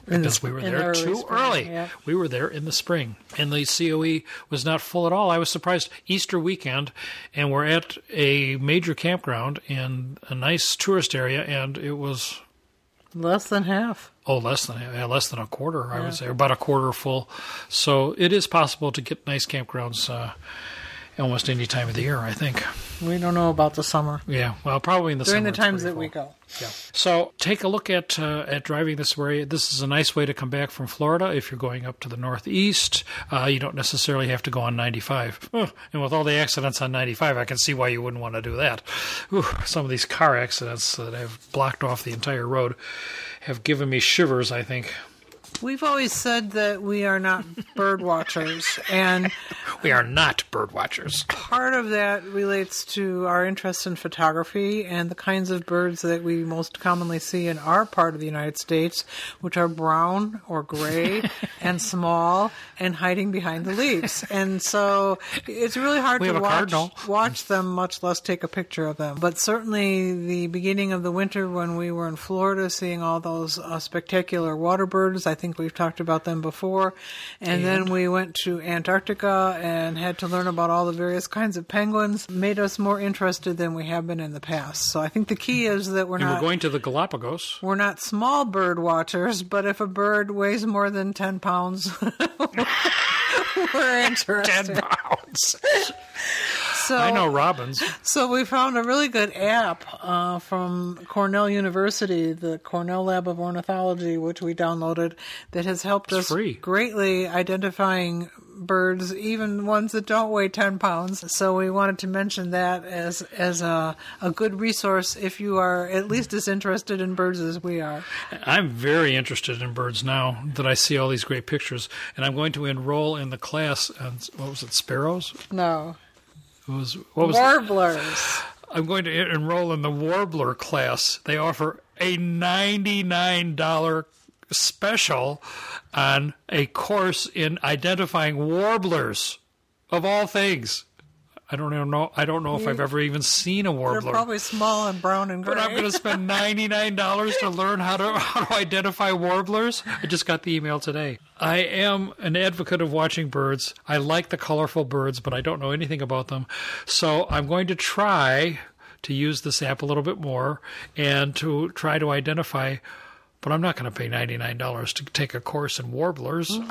The Because we were in the there too spring, early. yeah. We were there in the spring, and the COE was not full at all. I was surprised. Easter weekend, and we're at a major campground in a nice tourist area, and it was Less than half. oh less than yeah, less than a quarter. I would say about a quarter full. So it is possible to get nice campgrounds uh, almost any time of the year. I think. We don't know about the summer. Yeah, well, probably in the summer. During summer the times that we go. Yeah. So take a look at uh, at driving this way. This is a nice way to come back from Florida if you're going up to the northeast. Uh, you don't necessarily have to go on 95. Ugh, and with all the accidents on 95, I can see why you wouldn't want to do that. Whew, some of these car accidents that have blocked off the entire road have given me shivers. I think We've always said that we are not bird watchers, and [LAUGHS] we are not bird watchers. part of that relates to our interest in photography and the kinds of birds that we most commonly see in our part of the United States, which are brown or gray [LAUGHS] and small and hiding behind the leaves. And so it's really hard We to watch, watch them, much less take a picture of them. But certainly the beginning of the winter when we were in Florida seeing all those uh, spectacular water birds, I think we've talked about them before. And, then we went to Antarctica and had to learn about all the various kinds of penguins, made us more interested than we have been in the past. So I think the key is that we're And not we're going to the Galapagos. we're not small bird watchers, but if a bird weighs more than 10 pounds, [LAUGHS] we're [LAUGHS] interested. Ten pounds. [LAUGHS] So I know robins. So we found a really good app uh, from Cornell University, the Cornell Lab of Ornithology, which we downloaded, that has helped us free. greatly identifying birds, even ones that don't weigh ten pounds. So we wanted to mention that as as a, a good resource if you are at least as interested in birds as we are. I'm very interested in birds now that I see all these great pictures, and I'm going to enroll in the class on what was it, sparrows? No, was what was? warblers. I'm going to enroll in the warbler class. They offer a ninety-nine dollar special on a course in identifying warblers of all things. I don't even know. I don't know if I've ever even seen a They're warbler. probably small and brown and gray. But I'm going to spend [LAUGHS] ninety nine dollars to learn how to [LAUGHS] how to identify warblers. I just got the email today. I am an advocate of watching birds. I like the colorful birds, but I don't know anything about them. So I'm going to try to use this app a little bit more and to try to identify. But I'm not going to pay ninety nine dollars to take a course in warblers. [LAUGHS]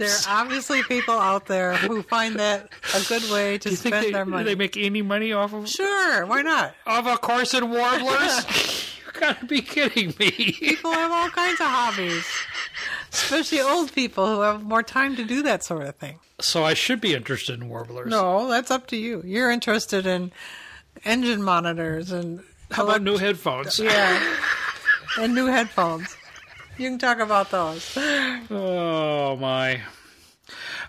There are obviously people out there who find that a good way to Do you think spend they, their money. Do they make any money off of sure, why not? of a course in warblers? [LAUGHS] you got to be kidding me. People have all kinds of hobbies, especially old people who have more time to do that sort of thing. So I should be interested in warblers. No, that's up to you. You're interested in engine monitors and How about new headphones? yeah, and new headphones. You can talk about those. Oh my.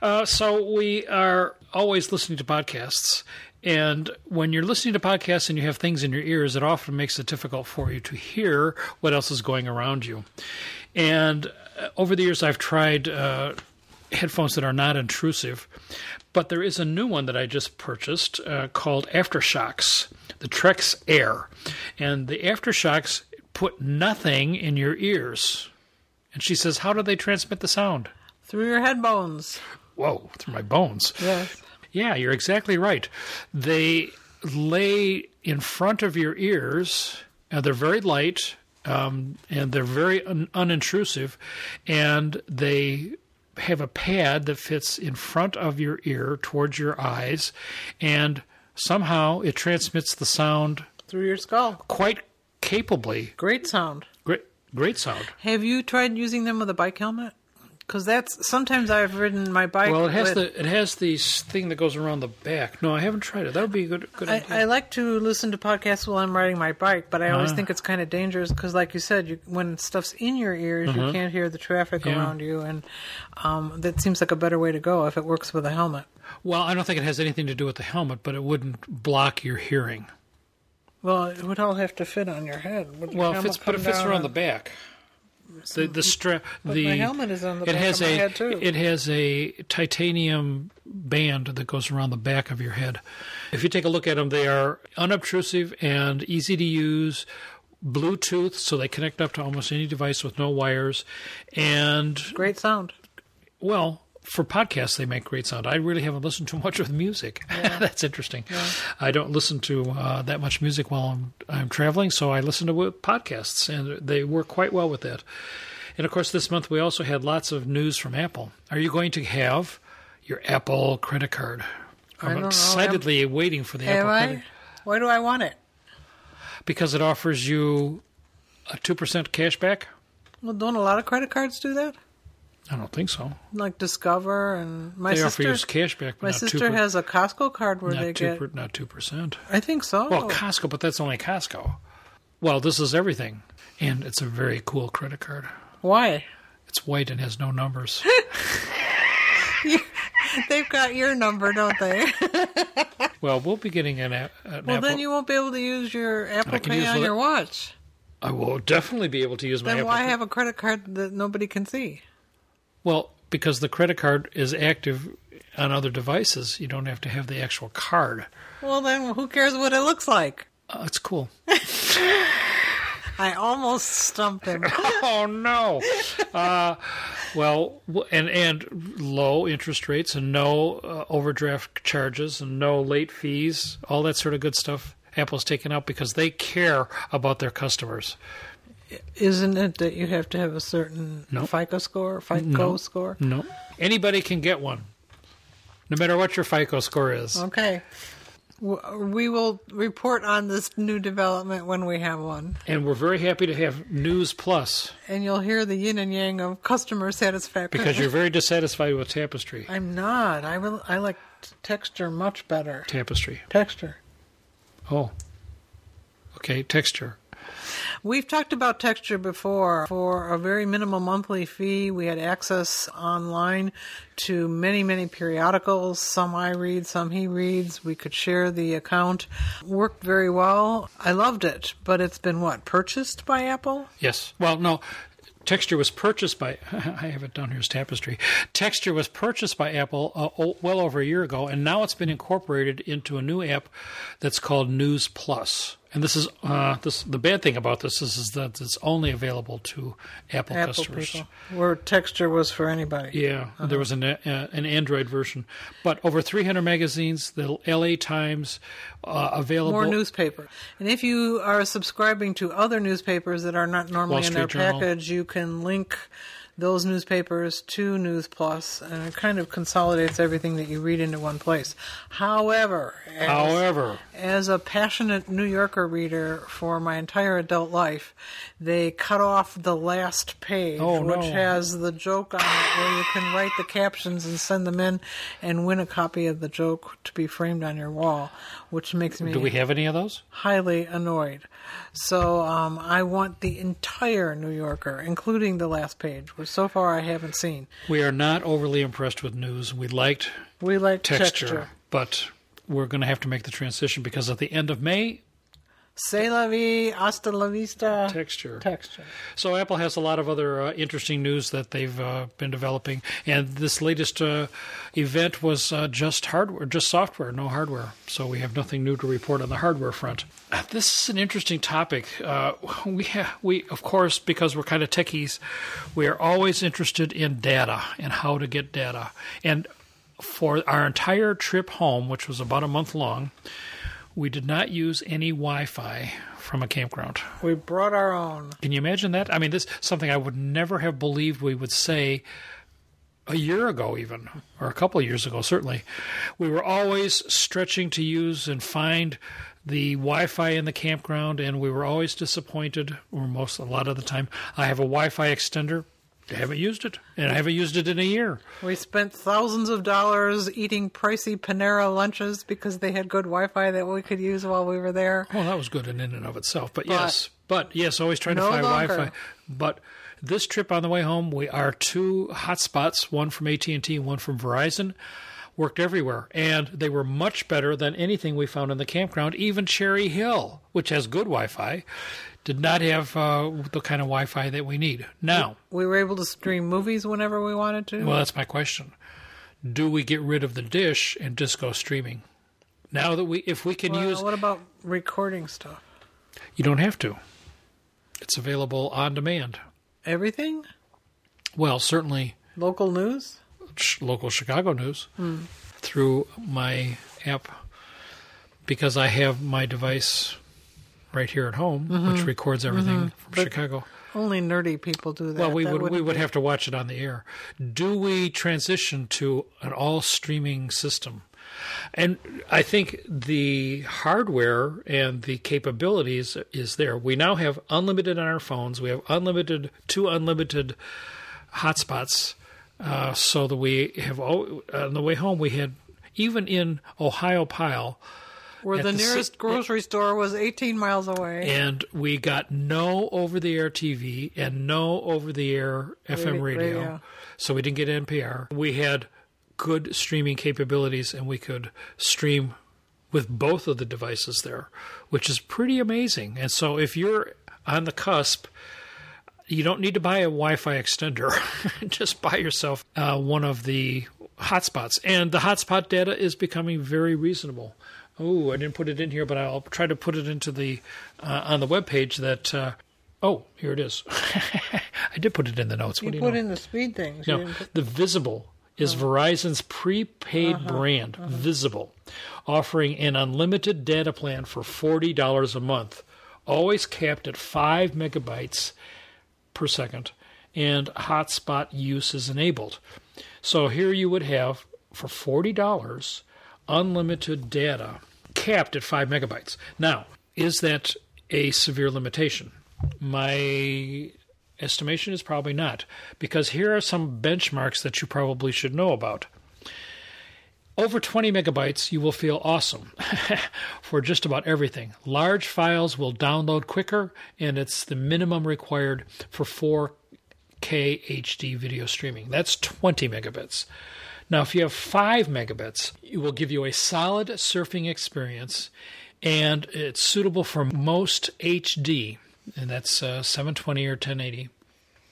Uh, so we are always listening to podcasts, and when you're listening to podcasts and you have things in your ears, it often makes it difficult for you to hear what else is going around you. And uh, over the years, I've tried uh, headphones that are not intrusive, but there is a new one that I just purchased uh, called AfterShokz, the Trekz Air, and the AfterShokz put nothing in your ears. And she says, How do they transmit the sound? Through your head bones. Whoa, through my bones. Yes. Yeah, you're exactly right. They lay in front of your ears, and they're very light, um, and they're very un- unintrusive, and they have a pad that fits in front of your ear towards your eyes, and somehow it transmits the sound Through your skull. quite capably. Great sound. Great, sound. Have you tried using them with a bike helmet? Because that's sometimes I've ridden my bike. Well, it has with, the it has the thing that goes around the back. No, I haven't tried it. That would be a good good I, idea. I like to listen to podcasts while I'm riding my bike, but I always Ah. think it's kind of dangerous because, like you said, you, when stuff's in your ears, you can't hear the traffic. Yeah. around you, and um, that seems like a better way to go if it works with a helmet. Well, I don't think it has anything to do with the helmet, but it wouldn't block your hearing. Well, it would all have to fit on your head. Would Well, it helmet fits, but it fits around the back. The the strap. The my helmet is on the it back has of my a head too. it has a titanium band that goes around the back of your head. If you take a look at them, they are unobtrusive and easy to use. Bluetooth, so they connect up to almost any device with no wires, and Great sound. Well, for podcasts, they make great sound. I really haven't listened to much with music. [LAUGHS] That's interesting. I don't listen to uh, that much music while I'm, I'm traveling, so I listen to podcasts, and they work quite well with that. And of course, this month we also had lots of news from Apple. Are you going to have your Apple credit card? I'm excitedly waiting for the Apple I? credit Why do I want it? because it offers you a two percent cash back. Well, don't a lot of credit cards do that? I don't think so. Like Discover and my they offer sister. you cash back. But my sister 2%, has a Costco card where not they two get. per, not two percent. I think so. Well, Costco, but that's only Costco. Well, this is everything. And it's a very cool credit card. Why? It's white and has no numbers. [LAUGHS] They've got your number, don't they? [LAUGHS] well, we'll be getting an, an well, Apple. then you won't be able to use your Apple Pay on your watch. I will definitely be able to use my Apple Pay. Then Apple. why have a credit card that nobody can see? Well, because the credit card is active on other devices. You don't have to have the actual card. Well, then who cares what it looks like? Uh, it's cool. [LAUGHS] I almost stumped him. [LAUGHS] oh no. Uh, well, and and low interest rates and no uh, overdraft charges and no late fees, all that sort of good stuff. Apple's taken out because they care about their customers. Isn't it that you have to have a certain No. FICO score, FICO No. score? No, anybody can get one. no matter what your FICO score is. Okay. We will report on this new development when we have one. And we're very happy to have News Plus. Plus And you'll hear the yin and yang of customer satisfaction. because you're very dissatisfied with Tapestry. I'm not. I will. I like texture much better. Tapestry. Texture. Oh. Okay, texture. We've talked about texture before. For a very minimal monthly fee, we had access online to many, many periodicals. Some I read, some he reads. We could share the account. Worked very well. I loved it, but it's been what? Purchased by Apple? Yes. Well, no. Texture was purchased by, [LAUGHS] I have it down here as Tapestry. Texture was purchased by Apple uh, well over a year ago, and now it's been incorporated into a new app that's called News Plus. And this is uh, this. The bad thing about this is, is that it's only available to Apple, Apple customers. people. Where texture was for anybody. Yeah, there was an uh, an Android version, but over 300 magazines, the L.A. Times, uh, available. More newspaper. And if you are subscribing to other newspapers that are not normally in their Journal. package, you can link those newspapers to News Plus, and it kind of consolidates everything that you read into one place. However, as, However, as a passionate New Yorker reader for my entire adult life, they cut off the last page, Oh, which no. has the joke on it, where you can write the captions and send them in, and win a copy of the joke to be framed on your wall, which makes me do we have any of those? highly annoyed. So um, I want the entire New Yorker, including the last page, which so far I haven't seen. We are not overly impressed with news. We liked We like texture, texture. but we're going to have to make the transition because at the end of May, C'est la vie, hasta la vista. texture. texture. So Apple has a lot of other uh, interesting news that they've uh, been developing, and this latest uh, event was uh, just hardware, just software, no hardware. So we have nothing new to report on the hardware front. This is an interesting topic. Uh, we ha- we of course because we're kind of techies, we are always interested in data and how to get data. And for our entire trip home, which was about a month long, we did not use any Wi-Fi from a campground. We brought our own. Can you imagine that? I mean, this is something I would never have believed we would say a year ago, even, or a couple of years ago, certainly. We were always stretching to use and find the Wi Fi in the campground, and we were always disappointed, or most, a lot of the time. I have a Wi Fi extender. I haven't used it, and I haven't used it in a year. We spent thousands of dollars eating pricey Panera lunches because they had good Wi-Fi that we could use while we were there. Well, that was good in and of itself. But, yes, but yes, always trying no to find longer. Wi-Fi. But this trip on the way home, we are two hotspots, one from AT and T, one from Verizon, worked everywhere, and they were much better than anything we found in the campground. Even Cherry Hill, which has good Wi-Fi, did not have uh, the kind of Wi-Fi that we need now. We were able to stream movies whenever we wanted to. Well, that's my question. Do we get rid of the dish and just go streaming? Now that we, if we can Well, use what about recording stuff? You don't have to. It's available on demand. Everything? Well, certainly Local news? sh- local Chicago news through my app because I have my device right here at home, which records everything from Chicago. Only nerdy people do that. Well, we That would we wouldn't be- have to watch it on the air. Do we transition to an all streaming system? And I think the hardware and the capabilities is there. We now have unlimited on our phones. We have unlimited two unlimited hotspots, uh, so that we have on the way home we had even in Ohiopyle where the the si- nearest grocery store was 18 miles away. and we got no over the air TV and no over the air FM Radio- radio. radio. So we didn't get NPR. We had good streaming capabilities and we could stream with both of the devices there, which is pretty amazing. And so if you're on the cusp, you don't need to buy a Wi-Fi extender. [LAUGHS] Just buy yourself uh, one of the hotspots, and the hotspot data is becoming very reasonable. Oh, I didn't put it in here, but I'll try to put it into the uh, on the web page. That uh, oh, here it is. [LAUGHS] I did put it in the notes. you what do you put know? in the speed things. No, put- the Visible is Verizon's prepaid brand, Visible, offering an unlimited data plan for $40 a month, always capped at 5 megabytes per second, and hotspot use is enabled. So here you would have for $40 unlimited data capped at 5 megabytes. Now, is that a severe limitation? My estimation is probably not, because here are some benchmarks that you probably should know about. Over 20 megabytes, you will feel awesome [LAUGHS] for just about everything. Large files will download quicker, and it's the minimum required for 4K HD video streaming. That's 20 megabits. Now, if you have 5 megabits, it will give you a solid surfing experience, and it's suitable for most HD, and that's uh, 720 or 1080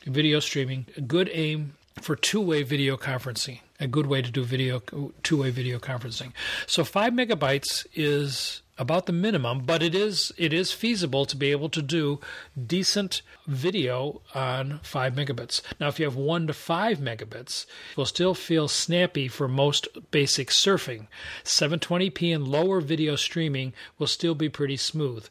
video streaming. A good aim for two-way video conferencing. A good way to do video two-way video conferencing. So five megabytes is about the minimum, but it is it is feasible to be able to do decent video on five megabits. Now, if you have one to five megabits, it will still feel snappy for most basic surfing. 720p and lower video streaming will still be pretty smooth.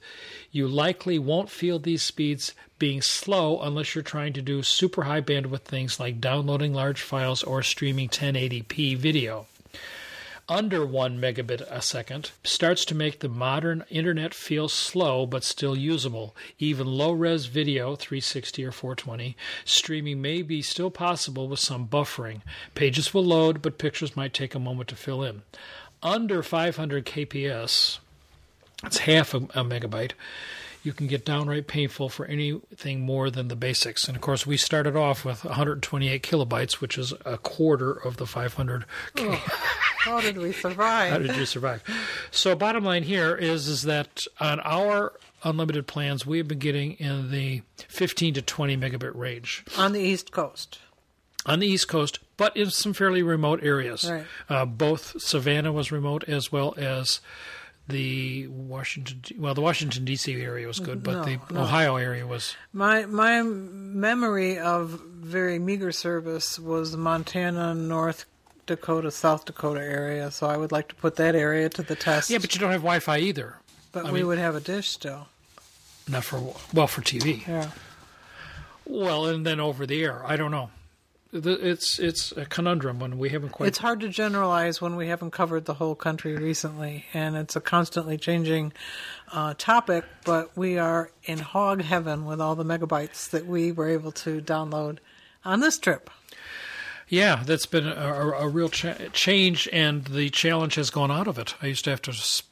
You likely won't feel these speeds being slow unless you're trying to do super high bandwidth things like downloading large files or streaming 1080p video under 1 megabit a second starts to make the modern internet feel slow but still usable. Even low res video, 360 or 420, streaming may be still possible with some buffering. Pages will load, but pictures might take a moment to fill in. Under 500 kps, it's half a, a megabyte you can get downright painful for anything more than the basics. And of course, we started off with 128 kilobytes, which is a quarter of the 500. Oh, how did we survive? how did you survive? So, bottom line here is is that on our unlimited plans, we have been getting in the 15 to 20 megabit range on the East Coast. On the East Coast, but in some fairly remote areas. Right. Uh, both Savannah was remote as well as the Washington well the Washington D.C. area was good, but No, the no. Ohio area was My my memory of very meager service was Montana, North Dakota, South Dakota area. So I would like to put that area to the test. yeah, but you don't have Wi-Fi either. but I we mean- would have a dish still. Not for well for TV. Yeah. Well, and then over the air. I don't know. It's it's a conundrum when we haven't quite. It's hard to generalize when we haven't covered the whole country recently, and it's a constantly changing uh, topic. But we are in hog heaven with all the megabytes that we were able to download on this trip. Yeah, that's been a, a, real cha- change, and the challenge has gone out of it. I used to have to s-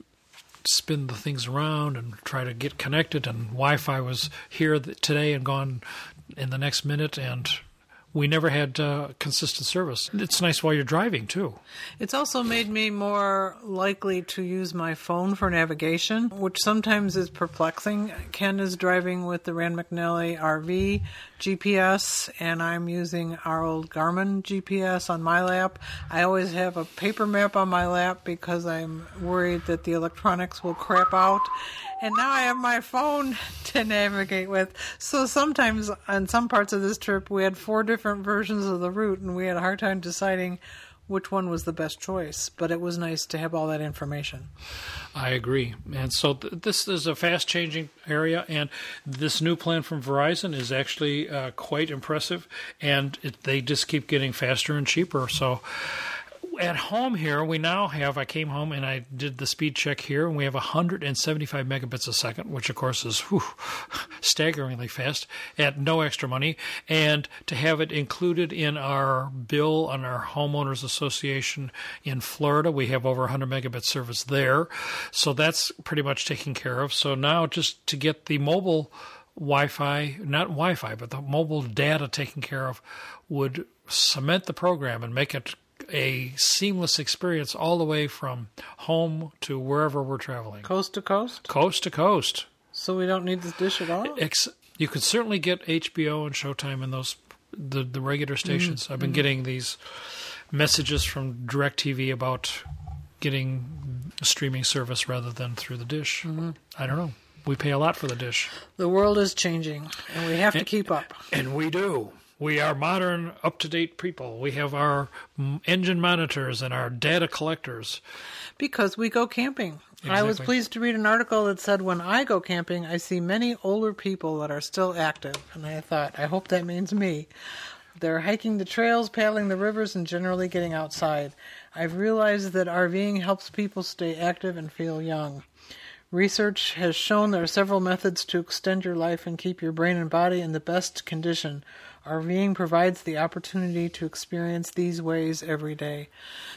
spin the things around and try to get connected, and Wi-Fi was here th- today and gone in the next minute, and we never had uh, consistent service. It's nice while you're driving too. It's also made me more likely to use my phone for navigation, which sometimes is perplexing. Ken is driving with the Rand McNally RV GPS, and I'm using our old Garmin GPS on my lap. I always have a paper map on my lap because I'm worried that the electronics will crap out. And now I have my phone [LAUGHS] to navigate with. So sometimes on some parts of this trip, we had four different versions of the route, and we had a hard time deciding which one was the best choice. But it was nice to have all that information. I agree. And so th- this is a fast changing area, and this new plan from Verizon is actually uh, quite impressive, and it, they just keep getting faster and cheaper. So at home here, we now have, I came home and I did the speed check here, and we have 175 megabits a second, which of course is whew, [LAUGHS] staggeringly fast at no extra money. And to have it included in our bill on our homeowners association in Florida, we have over 100 megabit service there. So that's pretty much taken care of. So now just to get the mobile Wi-Fi, not Wi-Fi, but the mobile data taken care of would cement the program and make it a seamless experience all the way from home to wherever we're traveling, Coast to coast? coast to coast. So we don't need this dish at all? Ex- you could certainly get HBO and Showtime in those the the regular stations. Mm, I've been mm. getting these messages from DirecTV about getting a streaming service rather than through the dish. Mm-hmm. I don't know. We pay a lot for the dish. The world is changing, and we have to keep up. And we do. We are modern, up to date people. We have our engine monitors and our data collectors. Because we go camping. I was pleased to read an article that said when I go camping, I see many older people that are still active. And I thought, I hope that means me. They're hiking the trails, paddling the rivers, and generally getting outside. I've realized that RVing helps people stay active and feel young. Research has shown there are several methods to extend your life and keep your brain and body in the best condition. RVing provides the opportunity to experience these ways every day.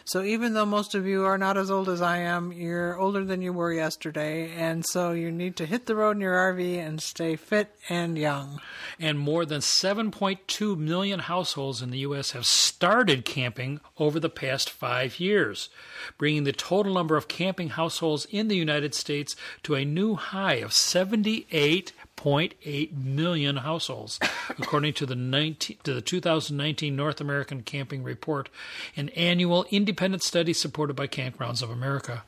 So even though most of you are not as old as I am, you're older than you were yesterday, and so you need to hit the road in your RV and stay fit and young. And more than 7.2 million households in the U.S. have started camping over the past five years, bringing the total number of camping households in the United States to a new high of 78 0.8 million households, [COUGHS] according to the, 19, to the 2019 North American Camping Report, an annual independent study supported by Kampgrounds of America.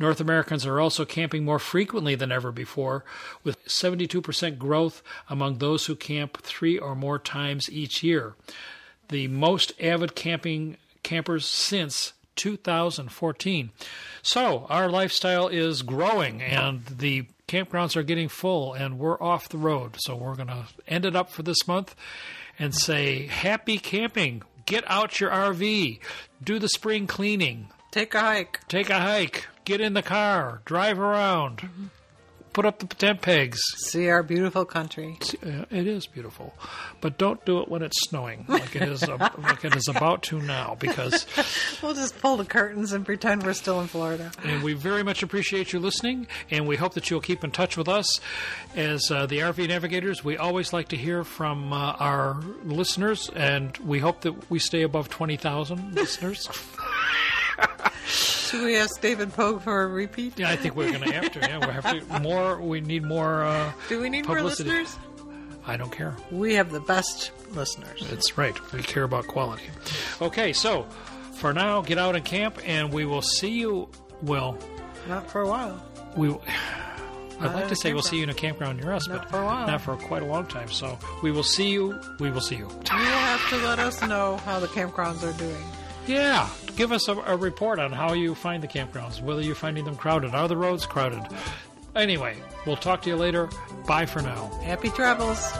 North Americans are also camping more frequently than ever before, with 72% growth among those who camp three or more times each year. The most avid camping campers since 2014. So, our lifestyle is growing and the campgrounds are getting full and we're off the road. So, we're going to end it up for this month and say happy camping. Get out your RV, do the spring cleaning, Take a hike. take a hike, get in the car, drive around, mm-hmm. Put up the tent pegs. See our beautiful country. Uh, It is beautiful, but don't do it when it's snowing, like it is [LAUGHS] like it is about to now, because [LAUGHS] We'll just pull the curtains and pretend we're still in Florida. And we very much appreciate you listening, and we hope that you'll keep in touch with us as uh, the RV Navigators. We always like to hear from uh, our listeners, and we hope that we stay above 20,000 listeners. [LAUGHS] Should we ask David Pogue for a repeat? Yeah, I think we're going to have to. Yeah, we have to. More, we need more. Uh, Do we need Publicity. more listeners? I don't care. We have the best listeners. That's right. We care about quality. Okay, so for now, get out and camp, and we will see you. Well, Not for a while. we. [SIGHS] I'd like to say we'll see you in a campground near us, Not but for a while. not for quite a long time. So we will see you. We will see you. You have to let us know how the campgrounds are doing. Yeah, give us a, a report on how you find the campgrounds, whether you're finding them crowded. Are the roads crowded? Anyway, we'll talk to you later. Bye for now. Happy travels.